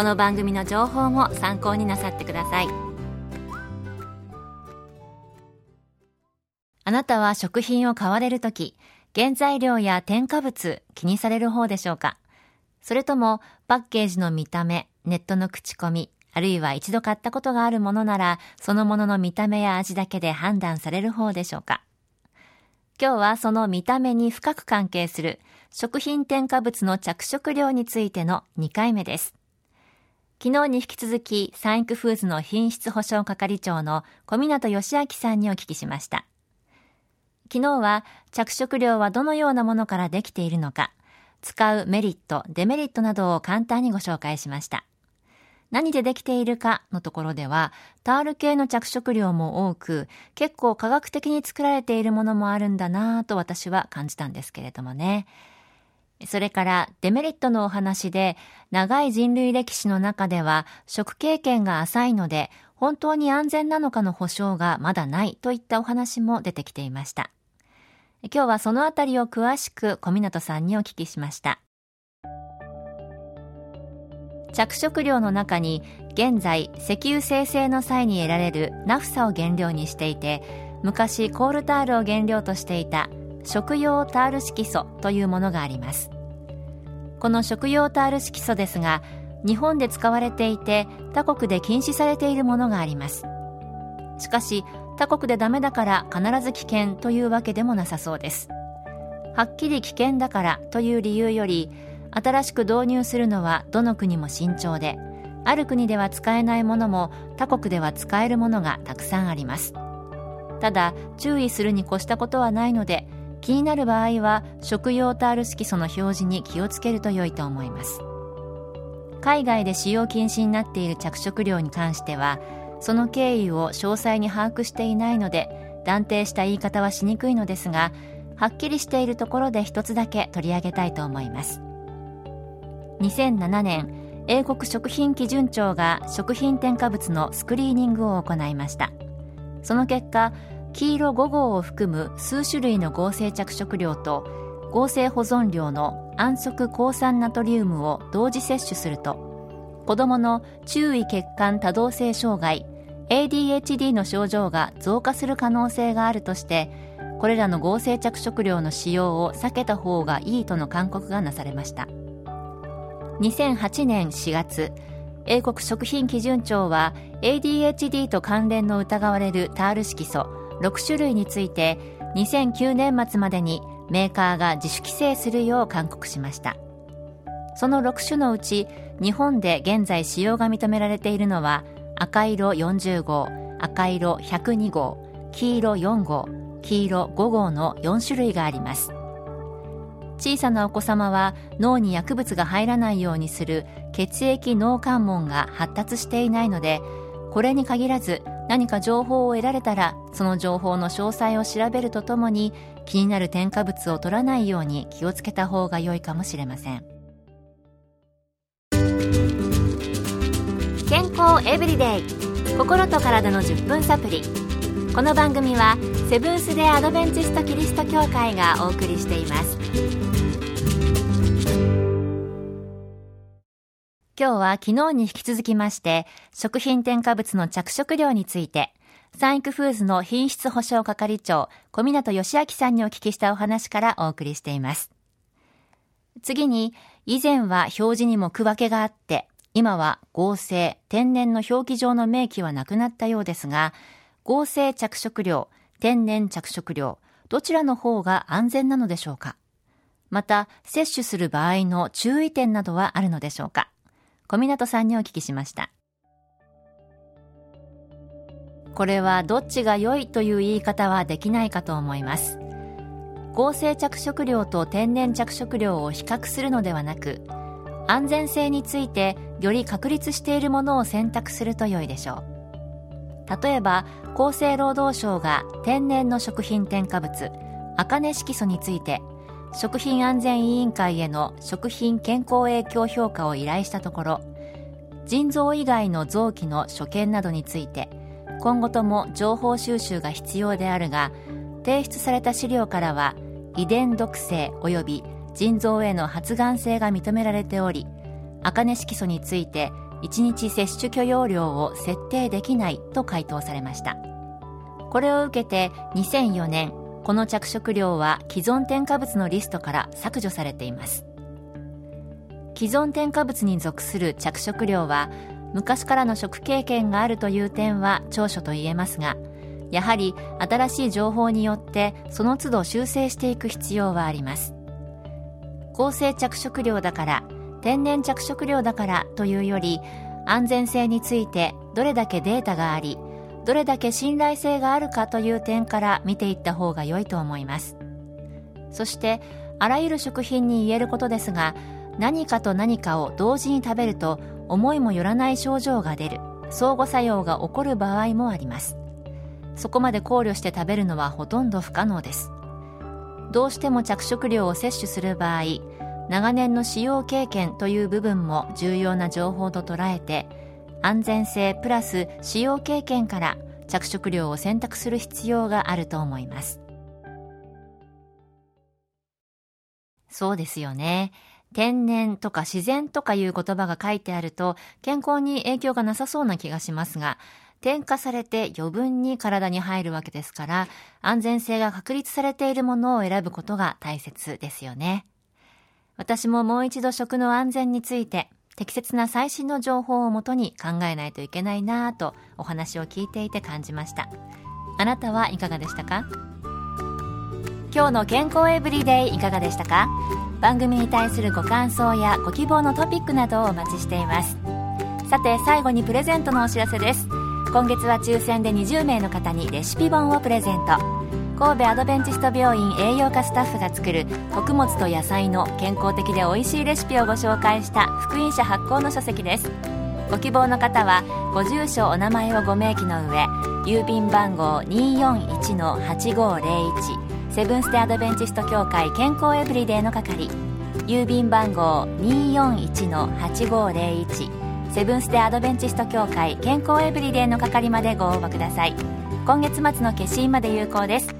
この番組の情報も参考になさってください。あなたは食品を買われるとき原材料や添加物気にされる方でしょうか？それともパッケージの見た目ネットの口コミあるいは一度買ったことがあるものならそのものの見た目や味だけで判断される方でしょうか？今日はその見た目に深く関係する食品添加物の着色料についての2回目です。昨日に引き続き、サンクフーズの品質保証係長の小湊義明さんにお聞きしました。昨日は着色料はどのようなものからできているのか、使うメリット、デメリットなどを簡単にご紹介しました。何でできているかのところでは、タール系の着色料も多く、結構科学的に作られているものもあるんだなぁと私は感じたんですけれどもね。それからデメリットのお話で、長い人類歴史の中では食経験が浅いので、本当に安全なのかの保証がまだないといったお話も出てきていました。今日はそのあたりを詳しく小湊さんにお聞きしました。着色料の中に現在石油生成の際に得られるナフサを原料にしていて昔コールタールを原料としていた食用タール色素というものがあります。この食用タール色素ですが日本で使われていて他国で禁止されているものがあります。しかし他国でダメだから必ず危険というわけでもなさそうです。はっきり危険だからという理由より新しく導入するのはどの国も慎重である国では使えないものも他国では使えるものがたくさんあります。ただ注意するに越したことはないので気になる場合は食用タール色素の表示に気をつけると良いと思います。海外で使用禁止になっている着色料に関してはその経緯を詳細に把握していないので断定した言い方はしにくいのですがはっきりしているところで一つだけ取り上げたいと思います。2007年英国食品基準庁が食品添加物のスクリーニングを行いました。その結果黄色5号を含む数種類の合成着色料と合成保存料の安息抗酸ナトリウムを同時摂取すると子どもの注意血管多動性障害 ADHD の症状が増加する可能性があるとしてこれらの合成着色料の使用を避けた方がいいとの勧告がなされました。2008年4月英国食品基準庁は ADHD と関連の疑われるタール色素6種類について2009年末までにメーカーが自主規制するよう勧告しました。その6種のうち日本で現在使用が認められているのは赤色40号赤色102号黄色4号黄色5号の4種類があります。小さなお子様は脳に薬物が入らないようにする血液脳関門が発達していないのでこれに限らず何か情報を得られたらその情報の詳細を調べるとともに気になる添加物を取らないように気をつけた方が良いかもしれません。健康エブリデイ。心と体の10分サプリ。この番組はセブンス・デ・アドベンチスト・キリスト教会がお送りしています。今日は昨日に引き続きまして、食品添加物の着色料について、サンイクフーズの品質保証係長、小湊義明さんにお聞きしたお話からお送りしています。次に、以前は表示にも区分けがあって、今は合成、天然の表記上の明記はなくなったようですが、合成着色料、天然着色料、どちらの方が安全なのでしょうかまた、摂取する場合の注意点などはあるのでしょうか小湊さんにお聞きしました。これはどっちが良いという言い方はできないかと思います。合成着色料と天然着色料を比較するのではなく、安全性についてより確立しているものを選択すると良いでしょう。例えば、厚生労働省が天然の食品添加物、アカネ色素について、食品安全委員会への食品健康影響評価を依頼したところ、腎臓以外の臓器の所見などについて、今後とも情報収集が必要であるが提出された資料からは遺伝毒性及び腎臓への発がん性が認められており茜色素について1日摂取許容量を設定できないと回答されました。これを受けて2004年この着色料は既存添加物のリストから削除されています。既存添加物に属する着色料は昔からの食経験があるという点は長所と言えますがやはり新しい情報によってその都度修正していく必要はあります。合成着色料だから天然着色料だからというより安全性についてどれだけデータがありどれだけ信頼性があるかという点から見ていった方が良いと思います。そしてあらゆる食品に言えることですが何かと何かを同時に食べると思いもよらない症状が出る相互作用が起こる場合もあります。そこまで考慮して食べるのはほとんど不可能です。どうしても着色料を摂取する場合長年の使用経験という部分も重要な情報と捉えて安全性プラス使用経験から着色料を選択する必要があると思いますそうですよね天然とか自然とかいう言葉が書いてあると健康に影響がなさそうな気がしますが、添加されて余分に体に入るわけですから、安全性が確立されているものを選ぶことが大切ですよね。私ももう一度食の安全について適切な最新の情報をもとに考えないといけないなぁとお話を聞いていて感じました。あなたはいかがでしたか？今日の健康エブリデイいかがでしたか？番組に対するご感想やご希望のトピックなどをお待ちしています。さて最後にプレゼントのお知らせです。今月は抽選で20名の方にレシピ本をプレゼント。神戸アドベンチスト病院栄養科スタッフが作る穀物と野菜の健康的で美味しいレシピをご紹介した福音社発行の書籍です。ご希望の方はご住所お名前をご明記の上郵便番号241-8501セブンス・テ・アドベンチスト協会健康エブリデイの係。郵便番号241-8501セブンス・テ・アドベンチスト協会健康エブリデイの係までご応募ください。今月末の消印まで有効です。